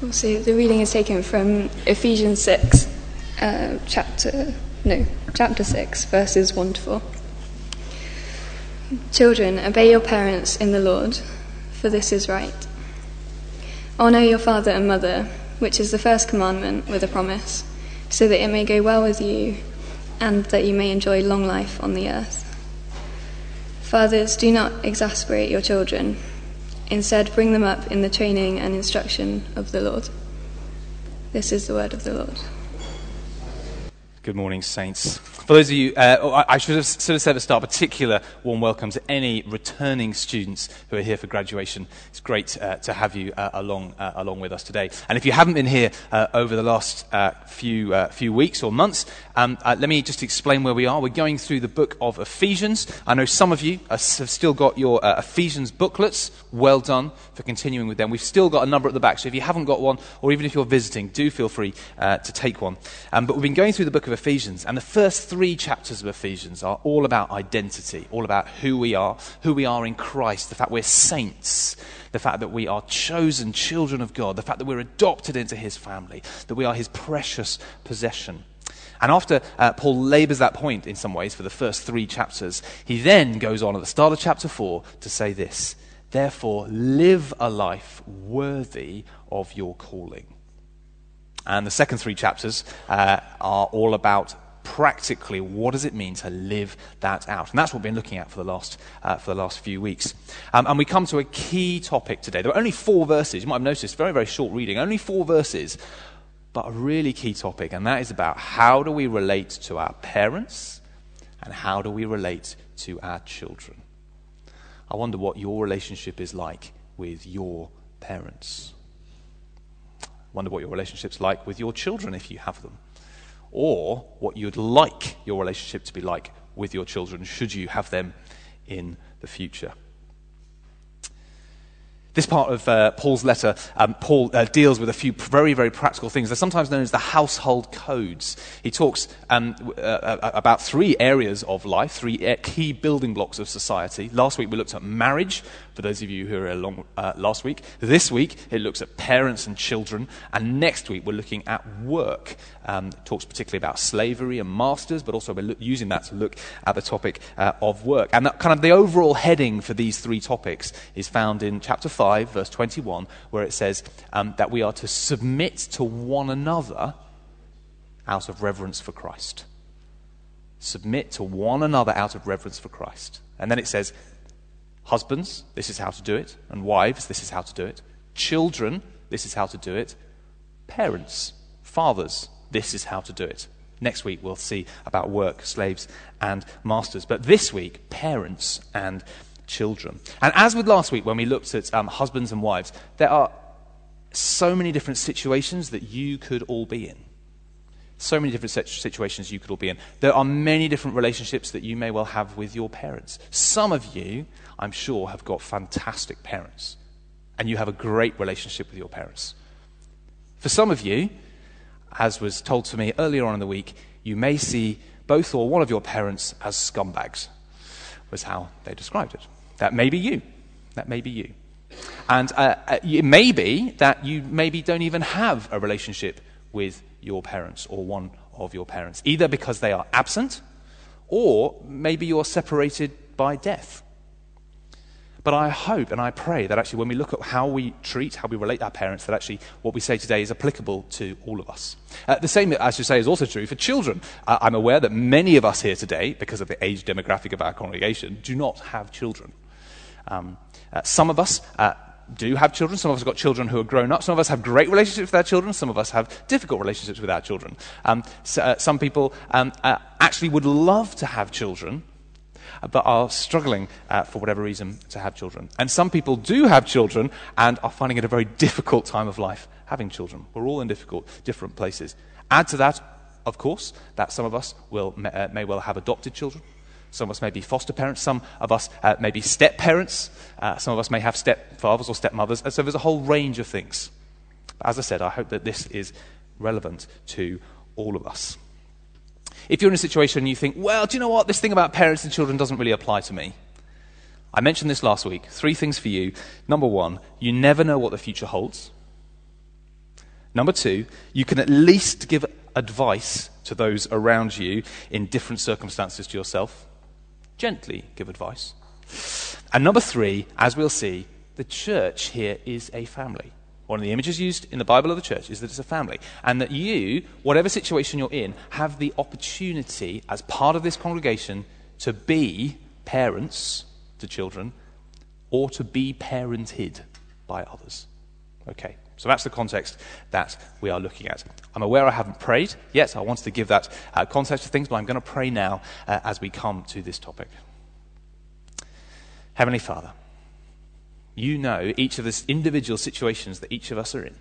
Cool. So the reading is taken from Ephesians 6, uh, chapter, no, chapter 6, verses 1 to 4. Children, obey your parents in the Lord, for this is right. Honour your father and mother, which is the first commandment with a promise, so that it may go well with you and that you may enjoy long life on the earth. Fathers, do not exasperate your children. Instead, bring them up in the training and instruction of the Lord. This is the word of the Lord. Good morning, saints. For those of you, uh, I should have sort of said at the start, particular warm welcome to any returning students who are here for graduation. It's great uh, to have you uh, along, uh, along with us today. And if you haven't been here uh, over the last uh, few, few weeks or months, um, let me just explain where we are. We're going through the book of Ephesians. I know some of you have still got your Ephesians booklets. Well done for continuing with them. We've still got a number at the back, so if you haven't got one, or even if you're visiting, do feel free to take one. Um, but we've been going through the book of Ephesians, and the first three chapters of Ephesians are all about identity, all about who we are, who we are in Christ, the fact we're saints, the fact that we are chosen children of God, the fact that we're adopted into his family, that we are his precious possession. And after uh, Paul labors that point in some ways for the first three chapters, he then goes on at the start of chapter 4 to say this Therefore, live a life worthy of your calling. And the second three chapters uh, are all about practically what does it mean to live that out. And that's what we've been looking at for the last, uh, for the last few weeks. Um, and we come to a key topic today. There are only four verses. You might have noticed, very, very short reading, only four verses, but a really key topic. And that is about how do we relate to our parents and how do we relate to our children. I wonder what your relationship is like with your parents. I Wonder what your relationship's like with your children if you have them. Or what you'd like your relationship to be like with your children should you have them in the future. This part of uh, Paul's letter, um, Paul uh, deals with a few very, very practical things. They're sometimes known as the household codes. He talks um, uh, uh about three areas of life, three uh, key building blocks of society. Last week we looked at marriage, for those of you who were along uh, last week. This week it looks at parents and children. And next week we're looking at work. Um, talks particularly about slavery and masters, but also we're lo- using that to look at the topic of work. And that kind of the overall heading for these three topics is found in chapter 5, verse 21, where it says um, that we are to submit to one another out of reverence for Christ. Submit to one another out of reverence for Christ. And then it says, Husbands, this is how to do it. And wives, this is how to do it. Children, this is how to do it. Parents, fathers, this is how to do it. Next week, we'll see about work, slaves, and masters. But this week, parents and children. And as with last week, when we looked at um, husbands and wives, there are so many different situations that you could all be in. So many different situations you could all be in. There are many different relationships that you may well have with your parents. Some of you, I'm sure, have got fantastic parents, and you have a great relationship with your parents. For some of you, as was told to me earlier on in the week, you may see both or one of your parents as scumbags, was how they described it. That may be you. That may be you. And uh, uh, it may be that you maybe don't even have a relationship with your parents or one of your parents, either because they are absent or maybe you're separated by death. But I hope and I pray that actually when we look at how we treat, how we relate our parents, that actually what we say today is applicable to all of us. Uh, the same, I should say, is also true for children. Uh, I'm aware that many of us here today, because of the age demographic of our congregation, do not have children. Um, uh, some of us uh, do have children. Some of us have got children who are grown up. Some of us have great relationships with our children. Some of us have difficult relationships with our children. Um, so, uh, some people um, uh, actually would love to have children, but are struggling uh, for whatever reason to have children. And some people do have children and are finding it a very difficult time of life having children. We're all in difficult, different places. Add to that, of course, that some of us will, may, may well have adopted children. Some of us may be foster parents. Some of us uh, may be step parents. Uh, some of us may have stepfathers or stepmothers. And so there's a whole range of things. But as I said, I hope that this is relevant to all of us. If you're in a situation and you think, well, do you know what? This thing about parents and children doesn't really apply to me. I mentioned this last week. Three things for you. Number one, you never know what the future holds. Number two, you can at least give advice to those around you in different circumstances to yourself. Gently give advice. And number three, as we'll see, the church here is a family. One of the images used in the Bible of the church is that it's a family. And that you, whatever situation you're in, have the opportunity as part of this congregation to be parents to children or to be parented by others. Okay, so that's the context that we are looking at. I'm aware I haven't prayed yet. I wanted to give that uh, context to things, but I'm going to pray now uh, as we come to this topic. Heavenly Father, you know each of the individual situations that each of us are in.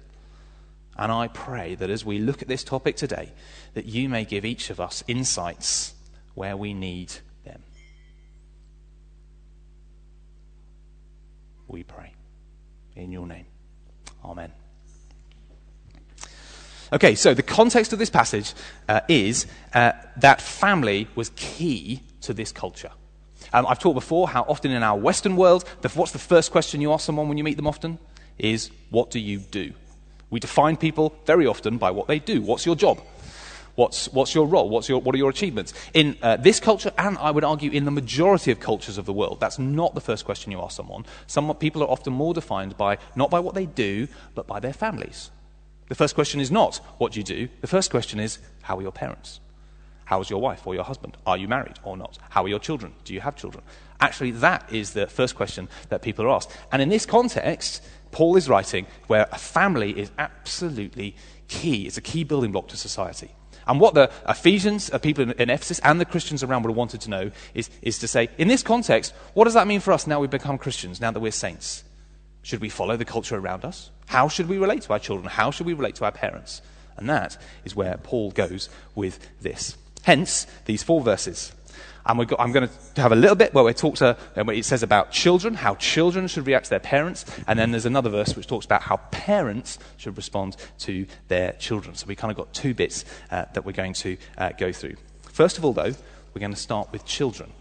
And I pray that as we look at this topic today, that you may give each of us insights where we need them. We pray. In your name. Amen. Okay, so the context of this passage uh, is uh, that family was key to this culture. Um, I've talked before how often in our Western world, the, what's the first question you ask someone when you meet them often? Is, what do you do? We define people very often by what they do. What's your job? What's, what's your role? What's your, what are your achievements? In uh, this culture, and I would argue in the majority of cultures of the world, that's not the first question you ask someone. Some people are often more defined by, not by what they do, but by their families. The first question is not, what do you do? The first question is, how are your parents? How is your wife or your husband? Are you married or not? How are your children? Do you have children? Actually, that is the first question that people are asked. And in this context, Paul is writing where a family is absolutely key. It's a key building block to society. And what the Ephesians, uh, people in, in, Ephesus, and the Christians around would have wanted to know is, is to say, in this context, what does that mean for us now we've become Christians, now that we're saints? Should we follow the culture around us? How should we relate to our children? How should we relate to our parents? And that is where Paul goes with this. Hence, these four verses. And got, I'm going to have a little bit where we talk to, where it says about children, how children should react to their parents, and then there's another verse which talks about how parents should respond to their children. So we kind of got two bits uh, that we're going to uh, go through. First of all, though, we're going to start with children.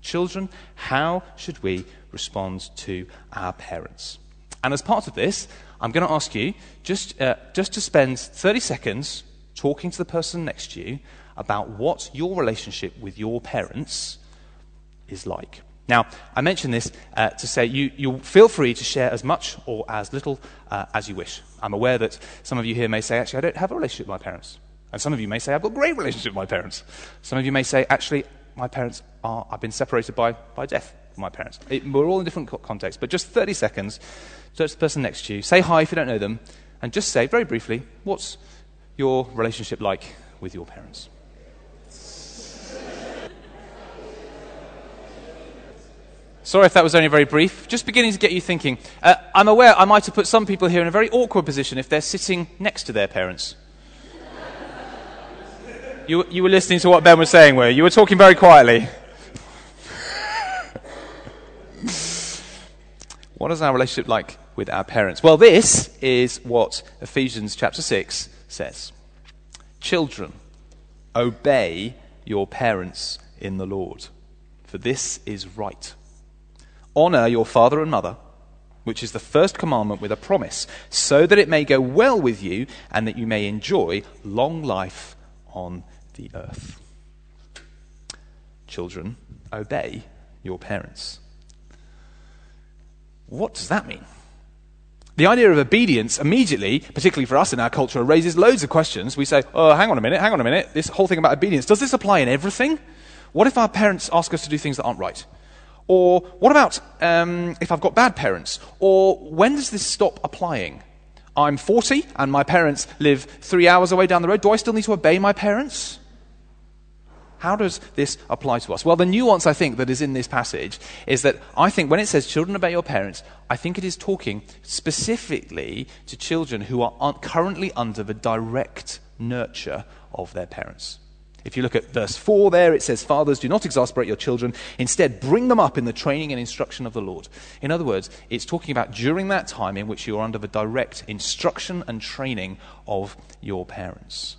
Children, how should we respond to our parents? And as part of this, I'm going to ask you just, uh, just to spend 30 seconds talking to the person next to you about what your relationship with your parents is like. Now, I mention this uh, to say you, you feel free to share as much or as little uh, as you wish. I'm aware that some of you here may say, actually, I don't have a relationship with my parents. And some of you may say, I've got a great relationship with my parents. Some of you may say, actually, my parents are, I've been separated by, by death from my parents. It, we're all in different contexts, but just 30 seconds, search the person next to you, say hi if you don't know them, and just say, very briefly, what's your relationship like with your parents? Sorry if that was only very brief. Just beginning to get you thinking. Uh, I'm aware I might have put some people here in a very awkward position if they're sitting next to their parents. you, you were listening to what Ben was saying, were you? You were talking very quietly. what is our relationship like with our parents? Well, this is what Ephesians chapter 6 says Children, obey your parents in the Lord, for this is right. Honor your father and mother, which is the first commandment with a promise, so that it may go well with you and that you may enjoy long life on the earth. Children, obey your parents. What does that mean? The idea of obedience immediately, particularly for us in our culture, raises loads of questions. We say, oh, hang on a minute, hang on a minute. This whole thing about obedience, does this apply in everything? What if our parents ask us to do things that aren't right? Or what about um, if I've got bad parents? Or when does this stop applying? I'm 40 and my parents live three hours away down the road. Do I still need to obey my parents? How does this apply to us? Well, the nuance I think that is in this passage is that I think when it says children obey your parents, I think it is talking specifically to children who are currently under the direct nurture of their parents. If you look at verse 4 there, it says, Fathers, do not exasperate your children. Instead, bring them up in the training and instruction of the Lord. In other words, it's talking about during that time in which you are under the direct instruction and training of your parents.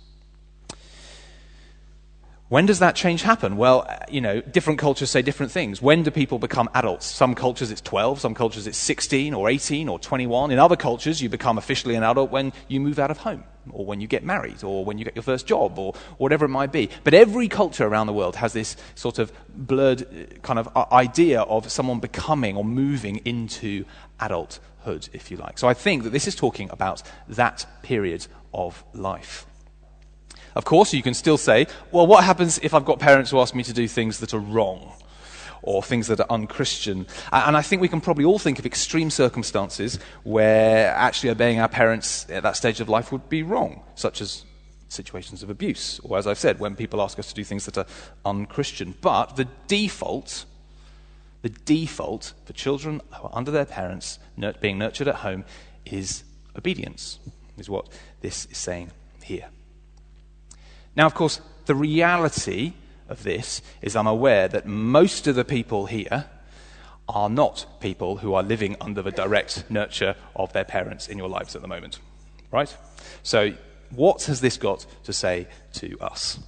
When does that change happen? Well, you know, different cultures say different things. When do people become adults? Some cultures it's 12, some cultures it's 16 or 18 or 21. In other cultures, you become officially an adult when you move out of home or when you get married or when you get your first job or whatever it might be. But every culture around the world has this sort of blurred uh, kind of uh, idea of someone becoming or moving into adulthood, if you like. So I think that this is talking about that period of life. Of course, you can still say, well, what happens if I've got parents who ask me to do things that are wrong? Or things that are unchristian. And I think we can probably all think of extreme circumstances where actually obeying our parents at that stage of life would be wrong, such as situations of abuse, or as I've said, when people ask us to do things that are unchristian. But the default, the default for children who are under their parents, being nurtured at home, is obedience, is what this is saying here. Now, of course, the reality of this is I'm aware that most of the people here are not people who are living under the direct nurture of their parents in your lives at the moment. Right? So, what has this got to say to us?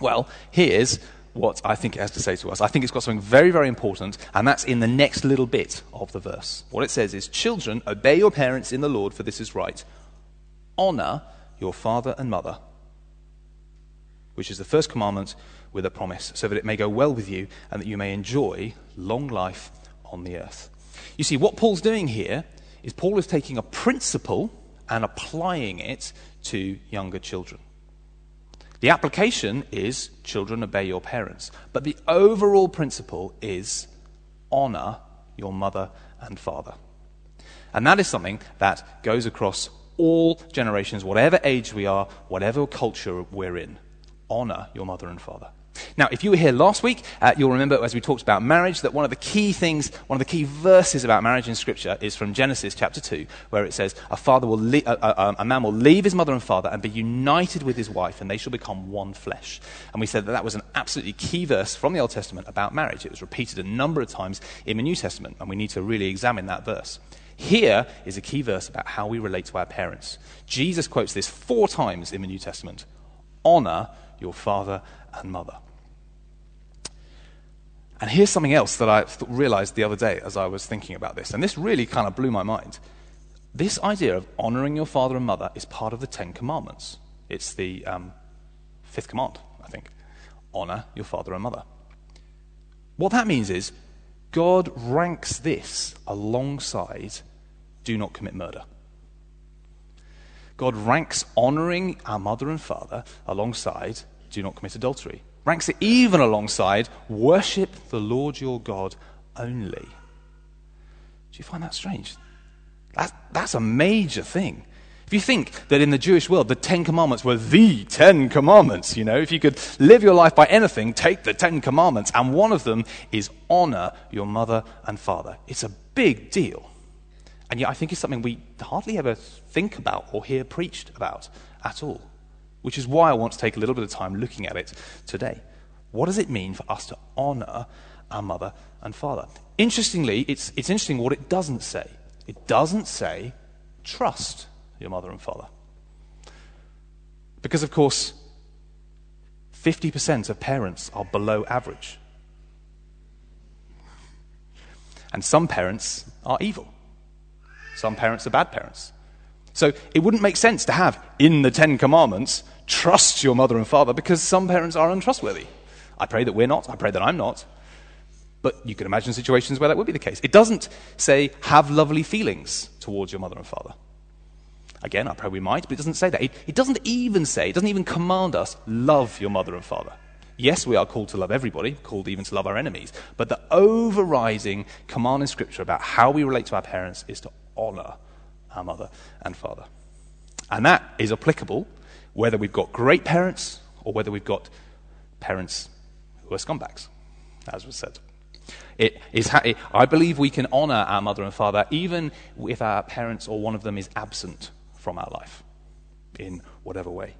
Well, here's what I think it has to say to us. I think it's got something very, very important, and that's in the next little bit of the verse. What it says is Children, obey your parents in the Lord, for this is right. Honor your father and mother which is the first commandment with a promise, so that it may go well with you and that you may enjoy long life on the earth. You see, what Paul's doing here is Paul is taking a principle and applying it to younger children. The application is children obey your parents, but the overall principle is honor your mother and father. And that is something that goes across all generations, whatever age we are, whatever culture we're in honor your mother and father. Now, if you were here last week, uh, you'll remember as we talked about marriage that one of the key things, one of the key verses about marriage in Scripture is from Genesis chapter 2, where it says, A, father will le- a man will leave his mother and father and be united with his wife, and they shall become one flesh. And we said that that was an absolutely key verse from the Old Testament about marriage. It was repeated a number of times in the New Testament, and we need to really examine that verse. Here is a key verse about how we relate to our parents. Jesus quotes this four times in the New Testament honor your father and mother. And here's something else that I realized the other day as I was thinking about this, and this really kind of blew my mind. This idea of honoring your father and mother is part of the Ten Commandments. It's the um, fifth command, I think. Honor your father and mother. What that means is God ranks this alongside do not commit murder. God ranks honoring our mother and father alongside do not commit adultery. Ranks it even alongside worship the Lord your God only. Do you find that strange? That, that's a major thing. If you think that in the Jewish world the Ten Commandments were the Ten Commandments, you know, if you could live your life by anything, take the Ten Commandments, and one of them is honor your mother and father. It's a big deal. And yet I think it's something we hardly ever think about or hear preached about at all which is why I want to take a little bit of time looking at it today. What does it mean for us to honor our mother and father? Interestingly, it's, it's interesting what it doesn't say. It doesn't say, trust your mother and father. Because, of course, 50% of parents are below average. And some parents are evil. Some parents are bad parents. So it wouldn't make sense to have in the Ten Commandments trust your mother and father because some parents are untrustworthy. I pray that we're not. I pray that I'm not. But you can imagine situations where that would be the case. It doesn't say have lovely feelings towards your mother and father. Again, I pray we might, but it doesn't say that. It, it doesn't even say, it doesn't even command us love your mother and father. Yes, we are called to love everybody, called even to love our enemies. But the overriding command in Scripture about how we relate to our parents is to honor our mother and father. And that is applicable whether we've got great parents or whether we've got parents who are scumbags, as was said. It is ha- it, I believe we can honor our mother and father even if our parents or one of them is absent from our life in whatever way.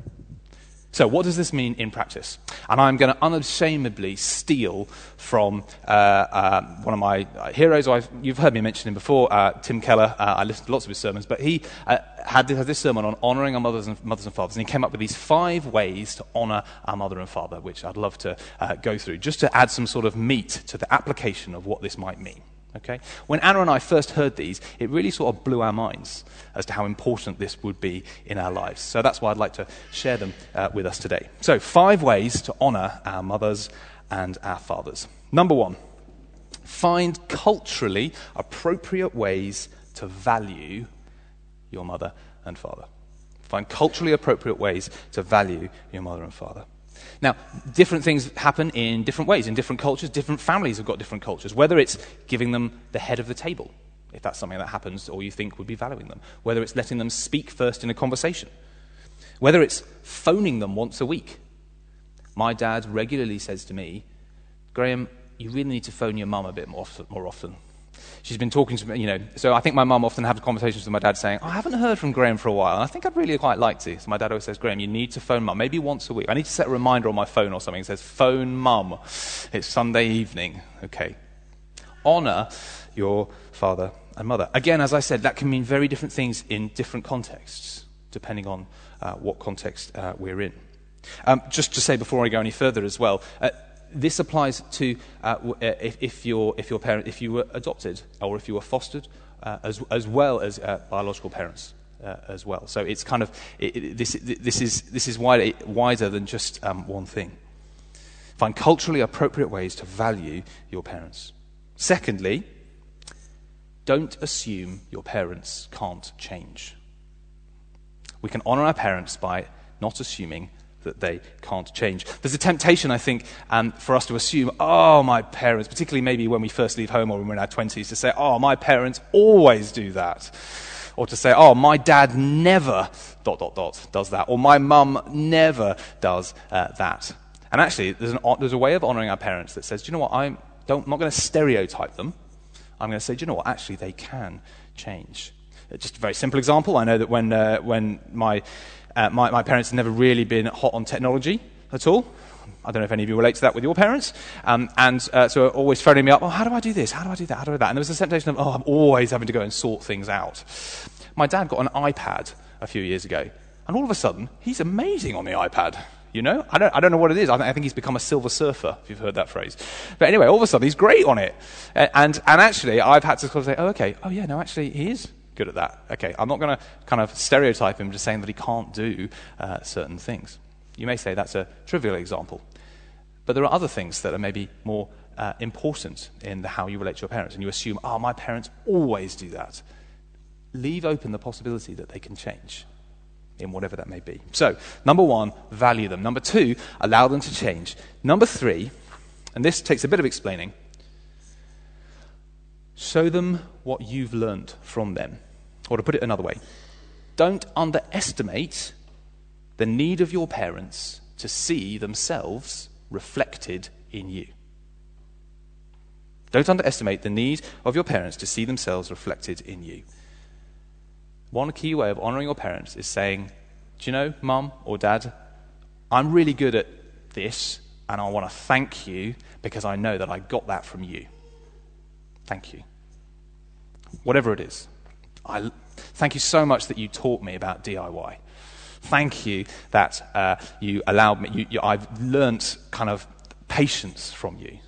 So, what does this mean in practice? And I'm going to unashamedly steal from uh, uh, one of my heroes. I've, you've heard me mention him before, uh, Tim Keller. Uh, I listened to lots of his sermons, but he, uh, had this, had this sermon on honouring our mothers and, mothers and fathers, and he came up with these five ways to honour our mother and father, which I'd love to uh, go through, just to add some sort of meat to the application of what this might mean. Okay? When Anna and I first heard these, it really sort of blew our minds as to how important this would be in our lives. So that's why I'd like to share them uh, with us today. So, five ways to honour our mothers and our fathers. Number one, find culturally appropriate ways to value your mother and father. Find culturally appropriate ways to value your mother and father. Now, different things happen in different ways, in different cultures. Different families have got different cultures. Whether it's giving them the head of the table, if that's something that happens or you think would be valuing them. Whether it's letting them speak first in a conversation. Whether it's phoning them once a week. My dad regularly says to me, Graham, you really need to phone your mum a bit more, often she's been talking to me, you know. So I think my mum often has conversations with my dad saying, I haven't heard from Graham for a while, and I think I'd really quite like to. So my dad always says, Graham, you need to phone mum, maybe once a week. I need to set a reminder on my phone or something It says, phone mum. It's Sunday evening. Okay. Honour your father and mother. Again, as I said, that can mean very different things in different contexts, depending on uh, what context uh, we're in. Um, just to say before I go any further as well, uh, this applies to uh, uh, if, if, your, if your parent, if you were adopted or if you were fostered, uh, as, as well as uh, biological parents uh, as well. So it's kind of it, it, this, this is this is wider, wider than just um, one thing. Find culturally appropriate ways to value your parents. Secondly, don't assume your parents can't change. We can honour our parents by not assuming that they can't change. There's a temptation, I think, um, for us to assume, oh, my parents, particularly maybe when we first leave home or when we're in our 20s, to say, oh, my parents always do that. Or to say, oh, my dad never, dot, dot, dot, does that. Or my mum never does uh, that. And actually, there's, an, there's a way of honoring our parents that says, do you know what, I'm, I'm not going to stereotype them. I'm going to say, do you know what, actually, they can change. Just a very simple example. I know that when, uh, when my uh, my, my parents have never really been hot on technology at all. I don't know if any of you relate to that with your parents. Um, and uh, so always phoning me up, oh, how do I do this? How do I do that? How do I do that? And there was a temptation of, oh, I'm always having to go and sort things out. My dad got an iPad a few years ago. And all of a sudden, he's amazing on the iPad. You know? I don't, I don't know what it is. I, th- I think he's become a silver surfer, if you've heard that phrase. But anyway, all of a sudden, he's great on it. And, and actually, I've had to sort of say, oh, okay, oh, yeah, no, actually, he is good at that. Okay, I'm not going to kind of stereotype him just saying that he can't do uh, certain things. You may say that's a trivial example, but there are other things that are maybe more uh, important in the how you relate to your parents, and you assume, oh, my parents always do that. Leave open the possibility that they can change in whatever that may be. So, number one, value them. Number two, allow them to change. Number three, and this takes a bit of explaining, Show them what you've learnt from them. Or to put it another way, don't underestimate the need of your parents to see themselves reflected in you. Don't underestimate the need of your parents to see themselves reflected in you. One key way of honoring your parents is saying, Do you know, mum or dad, I'm really good at this, and I want to thank you because I know that I got that from you. Thank you. Whatever it is. I thank you so much that you taught me about DIY. Thank you that uh, you allowed me, you, you, I've learnt kind of patience from you.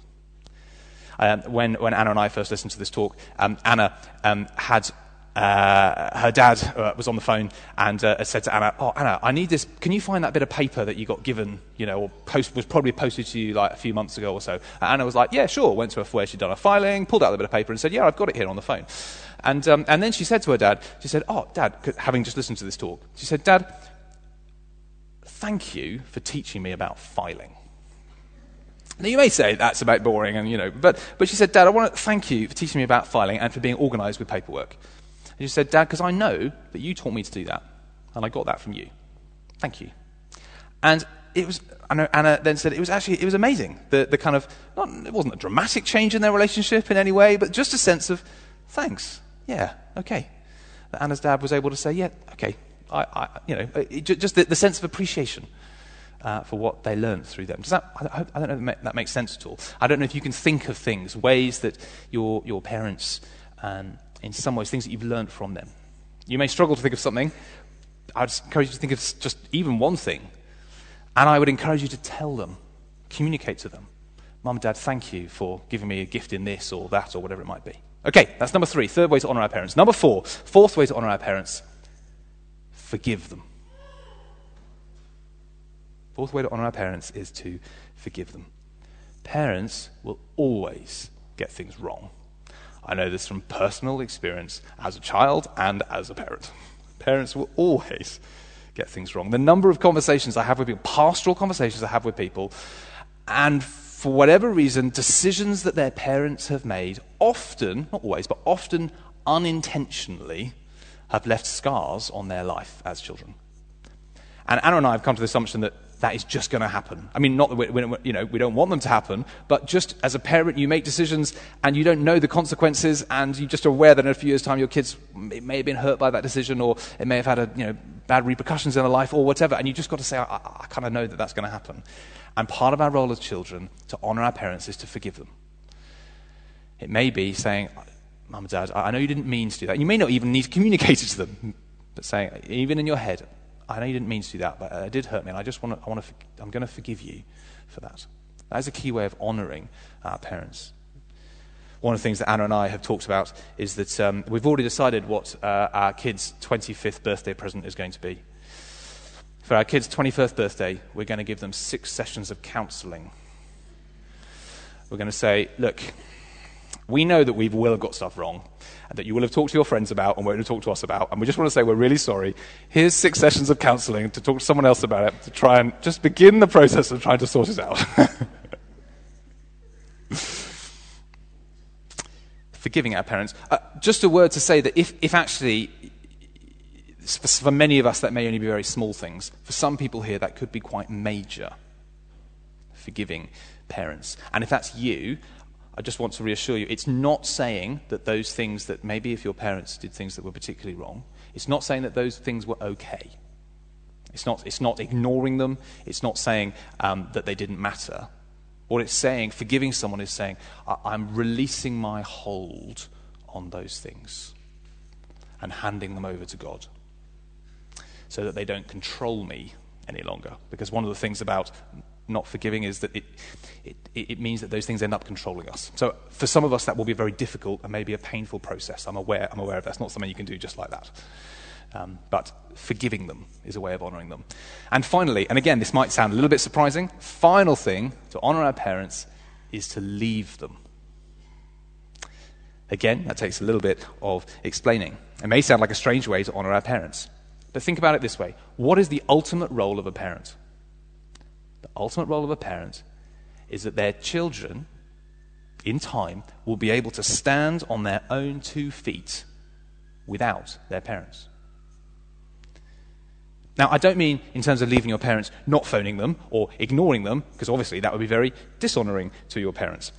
Um, when, when Anna and I first listened to this talk, um, Anna um, had uh, her dad uh, was on the phone and uh, said to Anna, "Oh, Anna, I need this. Can you find that bit of paper that you got given? You know, or post, was probably posted to you like a few months ago or so." And Anna was like, "Yeah, sure." Went to her where she'd done her filing, pulled out the bit of paper, and said, "Yeah, I've got it here on the phone." And um, and then she said to her dad, she said, "Oh, Dad, having just listened to this talk, she said, Dad, thank you for teaching me about filing." Now, you may say that's a bit boring, and you know, but, but she said, Dad, I want to thank you for teaching me about filing and for being organized with paperwork. And she said, Dad, because I know that you taught me to do that, and I got that from you. Thank you. And it was, Anna then said, it was actually, it was amazing. The, the kind of, not, it wasn't a dramatic change in their relationship in any way, but just a sense of, thanks. Yeah, okay. That Anna's dad was able to say, yeah, okay. I, I you know, it, just the, the, sense of appreciation uh, for what they learned through them. Does that, I, I don't know if that makes sense at all. I don't know if you can think of things, ways that your, your parents um, in some ways, things that you've learned from them. You may struggle to think of something. I'd encourage you to think of just even one thing. And I would encourage you to tell them, communicate to them. Mum, and Dad, thank you for giving me a gift in this or that or whatever it might be. Okay, that's number three. Third way to honor our parents. Number four, fourth way to honor our parents forgive them. Fourth way to honor our parents is to forgive them. Parents will always get things wrong. I know this from personal experience as a child and as a parent. Parents will always get things wrong. The number of conversations I have with people, pastoral conversations I have with people, and for whatever reason, decisions that their parents have made, often, not always, but often unintentionally, have left scars on their life as children. And Anna and I have come to the assumption that that is just going to happen. I mean, not that we, we, you know, we don't want them to happen, but just as a parent, you make decisions and you don't know the consequences, and you're just aware that in a few years' time your kids may have been hurt by that decision, or it may have had a, you know, bad repercussions in their life, or whatever, and you just got to say, I, I, I kind of know that that's going to happen. And part of our role as children to honor our parents is to forgive them. It may be saying, Mum and Dad, I know you didn't mean to do that. You may not even need to communicate it to them, but saying, even in your head, I know you didn't mean to do that, but it did hurt me, and I just want to, I want to, I'm going to forgive you for that. That is a key way of honoring our parents. One of the things that Anna and I have talked about is that um, we've already decided what uh, our kids' 25th birthday present is going to be. For our kids' 21st birthday, we're going to give them six sessions of counseling. We're going to say, look, we know that we will have got stuff wrong, and that you will have talked to your friends about and won't have talked to us about, and we just want to say we're really sorry. Here's six sessions of counseling to talk to someone else about it, to try and just begin the process of trying to sort it out. Forgiving our parents. Uh, just a word to say that if, if actually, for, for many of us, that may only be very small things. For some people here, that could be quite major. Forgiving parents. And if that's you, I just want to reassure you, it's not saying that those things that maybe if your parents did things that were particularly wrong, it's not saying that those things were okay. It's not, it's not ignoring them. It's not saying um, that they didn't matter. What it's saying, forgiving someone, is saying, I'm releasing my hold on those things and handing them over to God so that they don't control me any longer. Because one of the things about not forgiving is that it, it, it, means that those things end up controlling us. So for some of us, that will be a very difficult and maybe a painful process. I'm aware, I'm aware of that. It's not something you can do just like that. Um, but forgiving them is a way of honoring them. And finally, and again, this might sound a little bit surprising, final thing to honor our parents is to leave them. Again, that takes a little bit of explaining. It may sound like a strange way to honor our parents. But think about it this way what is the ultimate role of a parent? The ultimate role of a parent is that their children, in time, will be able to stand on their own two feet without their parents. Now, I don't mean in terms of leaving your parents, not phoning them or ignoring them, because obviously that would be very dishonoring to your parents.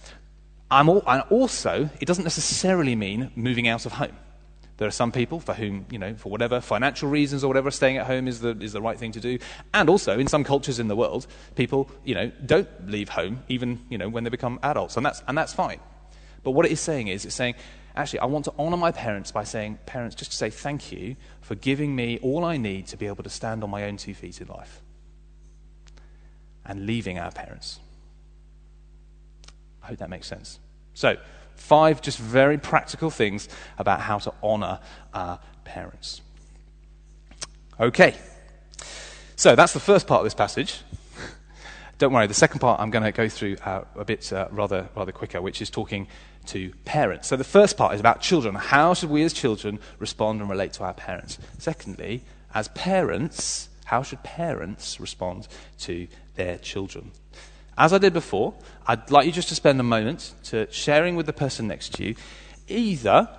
I'm all, also, it doesn't necessarily mean moving out of home. There are some people for whom, you know, for whatever financial reasons or whatever, staying at home is the, is the right thing to do. And also, in some cultures in the world, people, you know, don't leave home even, you know, when they become adults. And that's, and that's fine. But what it is saying is, it's saying, actually, I want to honor my parents by saying, parents, just to say thank you for giving me all I need to be able to stand on my own two feet in life. And leaving our parents. I hope that makes sense. So, Five just very practical things about how to honor our parents. Okay. So that's the first part of this passage. Don't worry, the second part I'm going to go through uh, a bit uh, rather, rather quicker, which is talking to parents. So the first part is about children. How should we as children respond and relate to our parents? Secondly, as parents, how should parents respond to their children? As I did before, I'd like you just to spend a moment to sharing with the person next to you either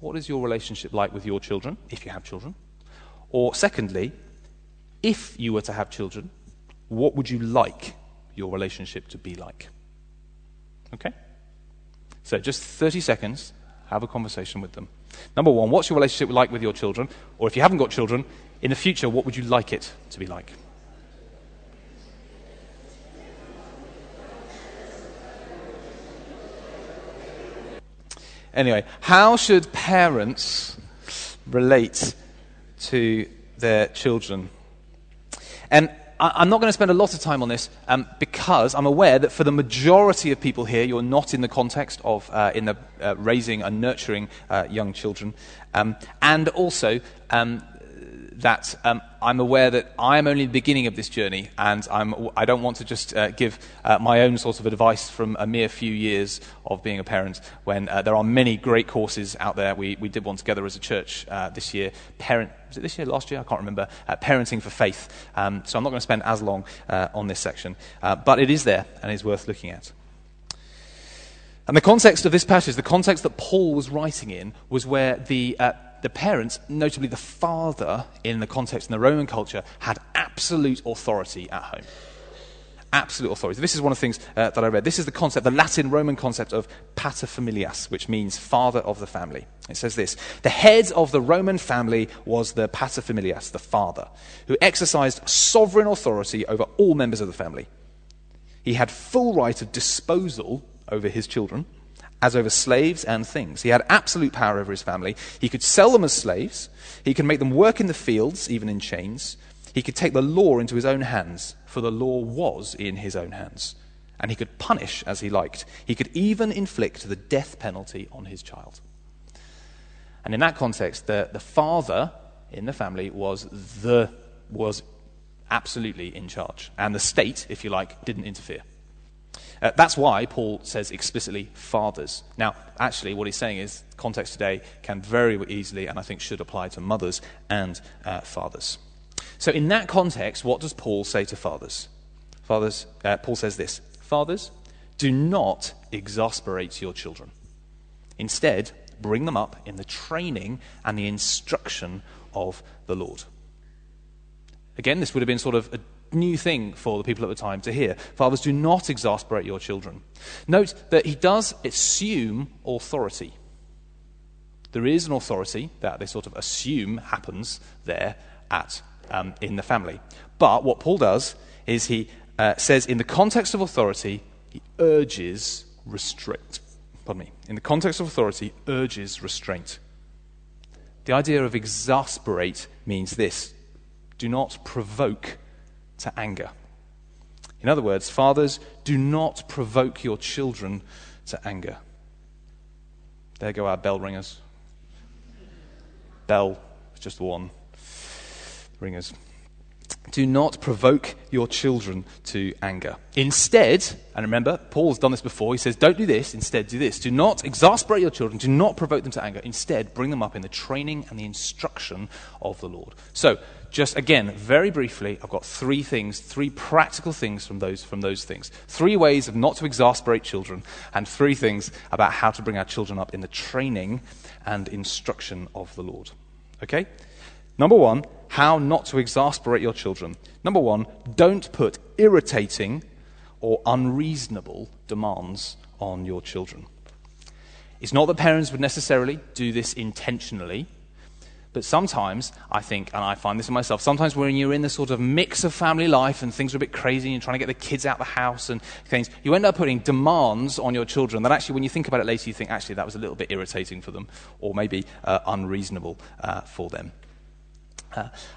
what is your relationship like with your children, if you have children, or secondly, if you were to have children, what would you like your relationship to be like? Okay? So just 30 seconds, have a conversation with them. Number one, what's your relationship like with your children? Or if you haven't got children, in the future, what would you like it to be like? Anyway, how should parents relate to their children. And I, am not going to spend a lot of time on this um, because I'm aware that for the majority of people here, you're not in the context of uh, in the uh, raising and nurturing uh, young children, um, and also um, that um, I'm aware that I'm only the beginning of this journey, and I'm, I don't want to just uh, give uh, my own sort of advice from a mere few years of being a parent when uh, there are many great courses out there. We, we did one together as a church uh, this year. Parent, was it this year, last year? I can't remember. Uh, parenting for Faith. Um, so I'm not going to spend as long uh, on this section, but it is there and is worth looking at. And the context of this passage, the context that Paul was writing in, was where the the parents, notably the father in the context in the Roman culture, had absolute authority at home. Absolute authority. This is one of the things uh, that I read. This is the concept, the Latin Roman concept of paterfamilias, which means father of the family. It says this The head of the Roman family was the paterfamilias, the father, who exercised sovereign authority over all members of the family. He had full right of disposal over his children as over slaves and things. He had absolute power over his family. He could sell them as slaves. He could make them work in the fields, even in chains. He could take the law into his own hands, for the law was in his own hands. And he could punish as he liked. He could even inflict the death penalty on his child. And in that context, the, the father in the family was the was absolutely in charge. And the state, if you like, didn't interfere. Uh, that's why Paul says explicitly fathers. Now, actually, what he's saying is context today can very easily, and I think should apply to mothers and uh, fathers. So, in that context, what does Paul say to fathers? Fathers, uh, Paul says this Fathers, do not exasperate your children. Instead, bring them up in the training and the instruction of the Lord. Again, this would have been sort of a new thing for the people at the time to hear. Fathers, do not exasperate your children. Note that he does assume authority. There is an authority that they sort of assume happens there at, um, in the family. But what Paul does is he uh, says, in the context of authority, he urges restraint. Pardon me. In the context of authority, urges restraint. The idea of exasperate means this do not provoke to anger. In other words, fathers, do not provoke your children to anger. There go our bell ringers. Bell, just one. Ringers. Do not provoke your children to anger. Instead, and remember, Paul's done this before, he says, don't do this, instead do this. Do not exasperate your children, do not provoke them to anger. Instead, bring them up in the training and the instruction of the Lord. So, just again, very briefly, I've got three things, three practical things from those, from those things. Three ways of not to exasperate children, and three things about how to bring our children up in the training and instruction of the Lord. Okay? Number one, how not to exasperate your children. Number one, don't put irritating or unreasonable demands on your children. It's not that parents would necessarily do this intentionally. But sometimes, I think, and I find this in myself, sometimes when you're in this sort of mix of family life and things are a bit crazy and you're trying to get the kids out of the house and things, you end up putting demands on your children that actually, when you think about it later, you think, actually, that was a little bit irritating for them or maybe uh, unreasonable uh, for them.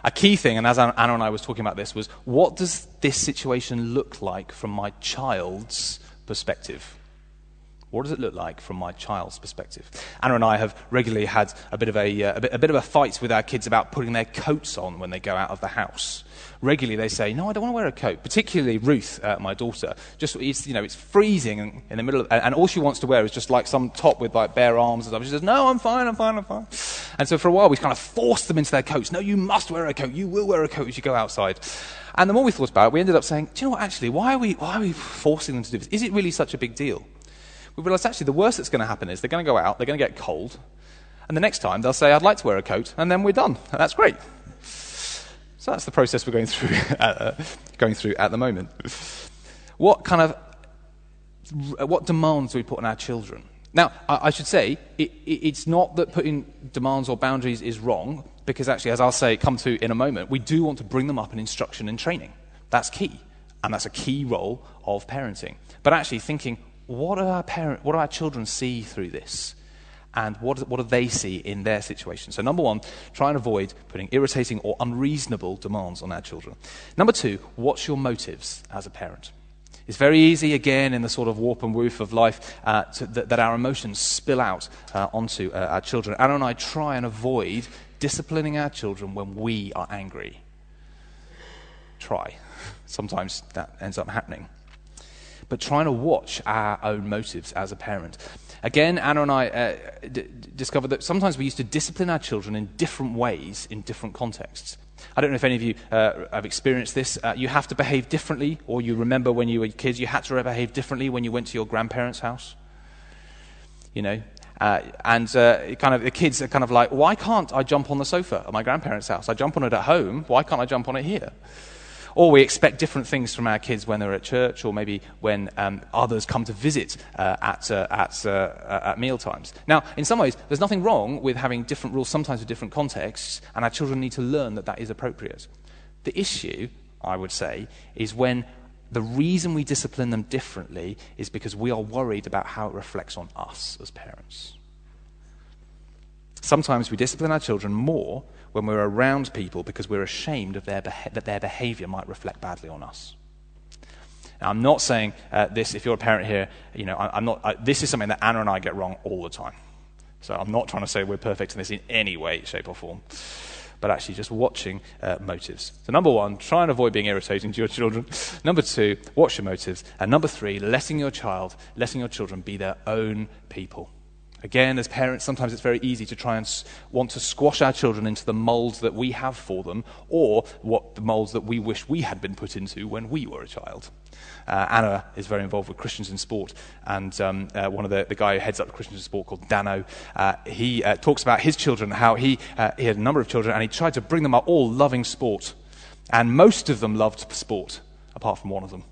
A key thing, and as Anna and I was talking about this, was what does this situation look like from my child's perspective? What does it look like from my child's perspective? Anna and I have regularly had a bit of a, uh, a, bit, a, bit, of a fight with our kids about putting their coats on when they go out of the house. Regularly they say, no, I don't want to wear a coat. Particularly Ruth, uh, my daughter. Just, it's, you know, it's freezing in the middle of, and, all she wants to wear is just like some top with like bare arms and stuff. She says, no, I'm fine, I'm fine, I'm fine. And so for a while we kind of forced them into their coats. No, you must wear a coat. You will wear a coat as you go outside. And the more we thought about it, we ended up saying, do you know what, actually, why are we, why are we forcing them to do this? Is it really such a big deal? we realized actually the worst that's going to happen is they're going to go out, they're going to get cold, and the next time they'll say, I'd like to wear a coat, and then we're done. And that's great. So that's the process we're going through, uh, going through at the moment. What kind of what demands do we put on our children? Now, I, I should say, it, it, it's not that putting demands or boundaries is wrong, because actually, as I'll say, come to in a moment, we do want to bring them up in instruction and training. That's key. And that's a key role of parenting. But actually, thinking, what do our parent, what do our children see through this? And what, what do they see in their situation? So, number one, try and avoid putting irritating or unreasonable demands on our children. Number two, what's your motives as a parent? It's very easy, again, in the sort of warp and woof of life, uh, to, that, that, our emotions spill out uh, onto uh, our children. Anna and I try and avoid disciplining our children when we are angry. Try. Sometimes that ends up happening. But trying to watch our own motives as a parent. Again, Anna and I uh, d- discovered that sometimes we used to discipline our children in different ways in different contexts. I don't know if any of you uh, have experienced this. Uh, you have to behave differently, or you remember when you were kids, you had to behave differently when you went to your grandparents' house. You know, uh, and uh, kind of the kids are kind of like, why can't I jump on the sofa at my grandparents' house? I jump on it at home. Why can't I jump on it here? Or we expect different things from our kids when they're at church, or maybe when um, others come to visit uh, at, uh, at, uh, at meal times. Now, in some ways, there's nothing wrong with having different rules, sometimes with different contexts, and our children need to learn that that is appropriate. The issue, I would say, is when the reason we discipline them differently is because we are worried about how it reflects on us as parents. Sometimes we discipline our children more when we're around people because we're ashamed of their beha- that their behavior might reflect badly on us. Now, I'm not saying uh, this, if you're a parent here, you know, I, am not, I, this is something that Anna and I get wrong all the time. So I'm not trying to say we're perfect in this in any way, shape, or form, but actually just watching uh, motives. So, number one, try and avoid being irritating to your children. number two, watch your motives. And number three, letting your child, letting your children be their own people. Again, as parents, sometimes it's very easy to try and want to squash our children into the molds that we have for them, or what the molds that we wish we had been put into when we were a child. Uh, Anna is very involved with Christians in Sport, and um, uh, one of the, the guy who heads up Christians in Sport called Dano, uh, he uh, talks about his children, how he, uh, he had a number of children, and he tried to bring them up all loving sport. And most of them loved sport, apart from one of them.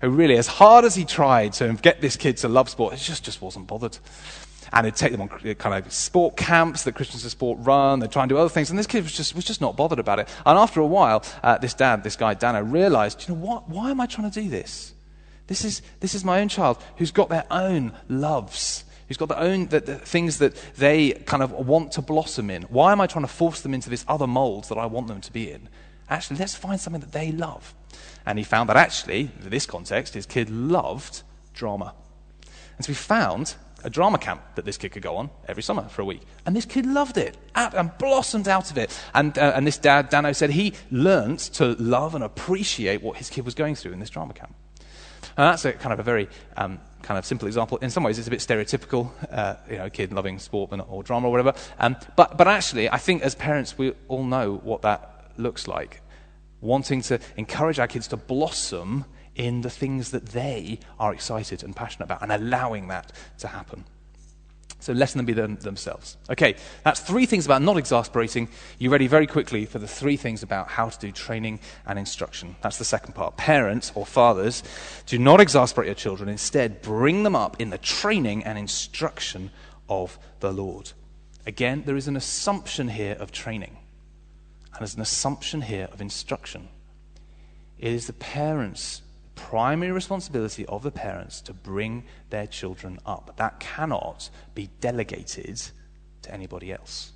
Who really, as hard as he tried to get this kid to love sport, it just, just wasn't bothered and they'd take them on kind of sport camps that Christians in Sport run. They'd try and do other things, and this kid was just, was just not bothered about it. And after a while, uh, this dad, this guy Dano, realized, you know what? Why am I trying to do this? This is, this is my own child who's got their own loves, who's got their own the, the things that they kind of want to blossom in. Why am I trying to force them into this other mold that I want them to be in? Actually, let's find something that they love. And he found that actually, in this context, his kid loved drama. And so he found a drama camp that this kid could go on every summer for a week. And this kid loved it and blossomed out of it. And, uh, and this dad, Dano, said he learnt to love and appreciate what his kid was going through in this drama camp. And that's a kind of a very um, kind of simple example. In some ways, it's a bit stereotypical, uh, you know, kid loving sport or drama or whatever. Um, but, but actually, I think as parents, we all know what that looks like. Wanting to encourage our kids to blossom in the things that they are excited and passionate about and allowing that to happen. So letting them be them, themselves. Okay, that's three things about not exasperating. You ready very quickly for the three things about how to do training and instruction. That's the second part. Parents or fathers, do not exasperate your children. Instead, bring them up in the training and instruction of the Lord. Again, there is an assumption here of training, and there's an assumption here of instruction. It is the parents' primary responsibility of the parents to bring their children up. That cannot be delegated to anybody else.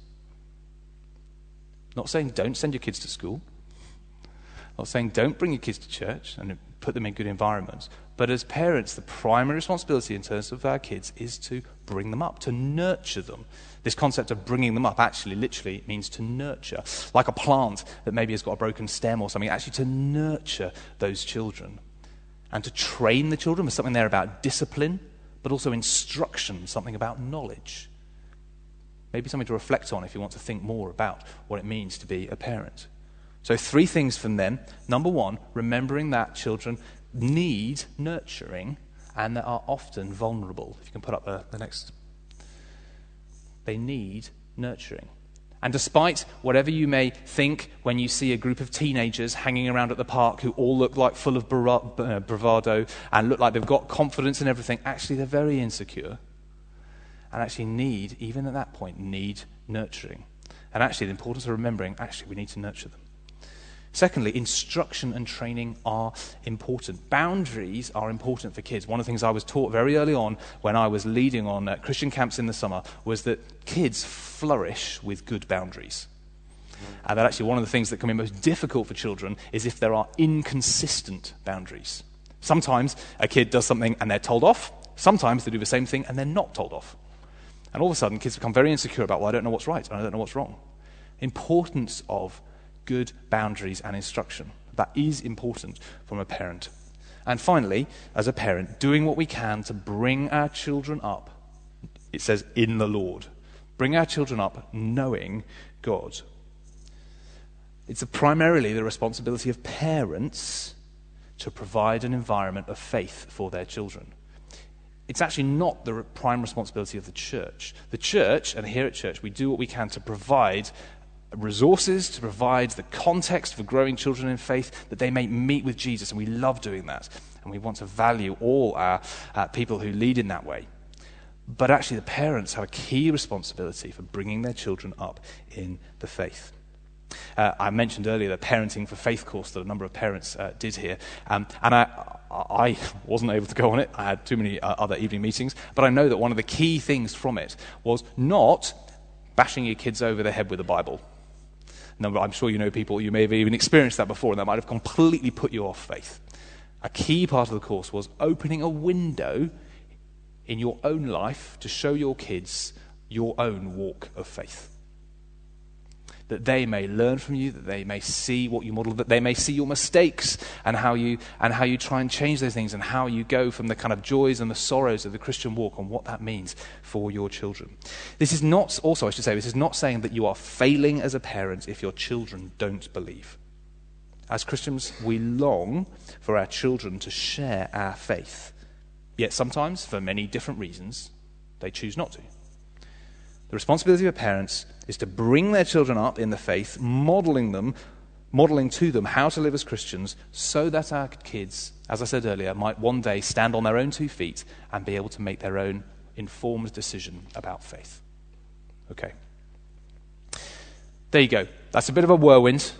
Not saying don't send your kids to school. Not saying don't bring your kids to church and put them in good environments. But as parents, the primary responsibility in terms of our kids is to bring them up, to nurture them. This concept of bringing them up actually literally means to nurture. Like a plant that maybe has got a broken stem or something, actually to nurture those children and to train the children with something there about discipline, but also instruction, something about knowledge. Maybe something to reflect on if you want to think more about what it means to be a parent. So, three things from them. Number one, remembering that children need nurturing and that are often vulnerable. If you can put up the, the next. They need nurturing. And despite whatever you may think when you see a group of teenagers hanging around at the park who all look like full of uh, bravado and look like they've got confidence in everything, actually they're very insecure and actually need, even at that point, need nurturing. And actually, the importance of remembering, actually, we need to nurture them. Secondly, instruction and training are important. Boundaries are important for kids. One of the things I was taught very early on when I was leading on uh, Christian camps in the summer was that kids flourish with good boundaries. And that actually one of the things that can be most difficult for children is if there are inconsistent boundaries. Sometimes a kid does something and they're told off. Sometimes they do the same thing and they're not told off. And all of a sudden, kids become very insecure about, well, I don't know what's right and I don't know what's wrong. Importance of good boundaries and instruction. That is important from a parent. And finally, as a parent, doing what we can to bring our children up. It says, in the Lord. Bring our children up knowing God. It's primarily the responsibility of parents to provide an environment of faith for their children. It's actually not the prime responsibility of the church. The church, and here at church, we do what we can to provide resources, to provide the context for growing children in faith that they may meet with Jesus. And we love doing that. And we want to value all our uh, people who lead in that way. But actually, the parents have a key responsibility for bringing their children up in the faith. Uh, I mentioned earlier the Parenting for Faith course that a number of parents uh, did here. Um, and I, I wasn't able to go on it. I had too many uh, other evening meetings. But I know that one of the key things from it was not bashing your kids over the head with the Bible. No, I'm sure you know people, you may have even experienced that before, and that might have completely put you off faith. A key part of the course was opening a window in your own life to show your kids your own walk of faith that they may learn from you, that they may see what you model, that they may see your mistakes and how you, and how you try and change those things and how you go from the kind of joys and the sorrows of the Christian walk and what that means for your children. This is not, also, I should say, this is not saying that you are failing as a parent if your children don't believe. As Christians, we long for our children to share our faith. Yet sometimes, for many different reasons, they choose not to. The responsibility of parents is to bring their children up in the faith, modeling them, modeling to them how to live as Christians, so that our kids, as I said earlier, might one day stand on their own two feet and be able to make their own informed decision about faith. Okay. There you go. That's a bit of a whirlwind.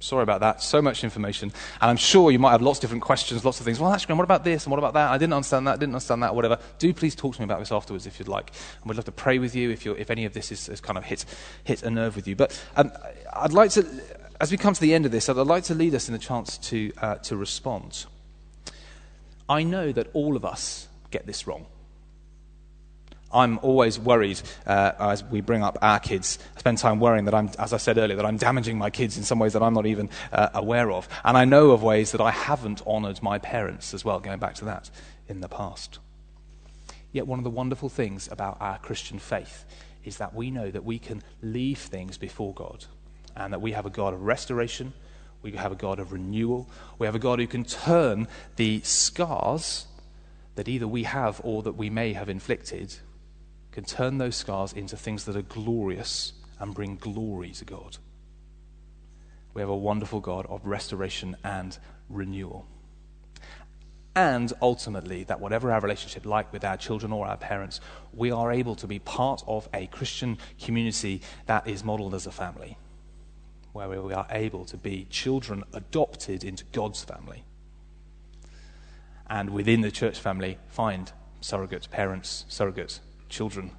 Sorry about that. So much information. And I'm sure you might have lots of different questions, lots of things. Well, actually, what about this and what about that? I didn't understand that, I didn't understand that, whatever. Do please talk to me about this afterwards if you'd like. And we'd love to pray with you if, if any of this is, is kind of hit, hit a nerve with you. But um, I'd like to, as we come to the end of this, I'd like to lead us in a chance to, uh, to respond. I know that all of us get this wrong. I'm always worried uh, as we bring up our kids. I spend time worrying that I'm, as I said earlier, that I'm damaging my kids in some ways that I'm not even uh, aware of. And I know of ways that I haven't honored my parents as well, going back to that in the past. Yet, one of the wonderful things about our Christian faith is that we know that we can leave things before God and that we have a God of restoration, we have a God of renewal, we have a God who can turn the scars that either we have or that we may have inflicted can turn those scars into things that are glorious and bring glory to God. We have a wonderful God of restoration and renewal. And ultimately, that whatever our relationship like with our children or our parents, we are able to be part of a Christian community that is modeled as a family, where we are able to be children adopted into God's family. And within the church family, find surrogate parents, surrogate children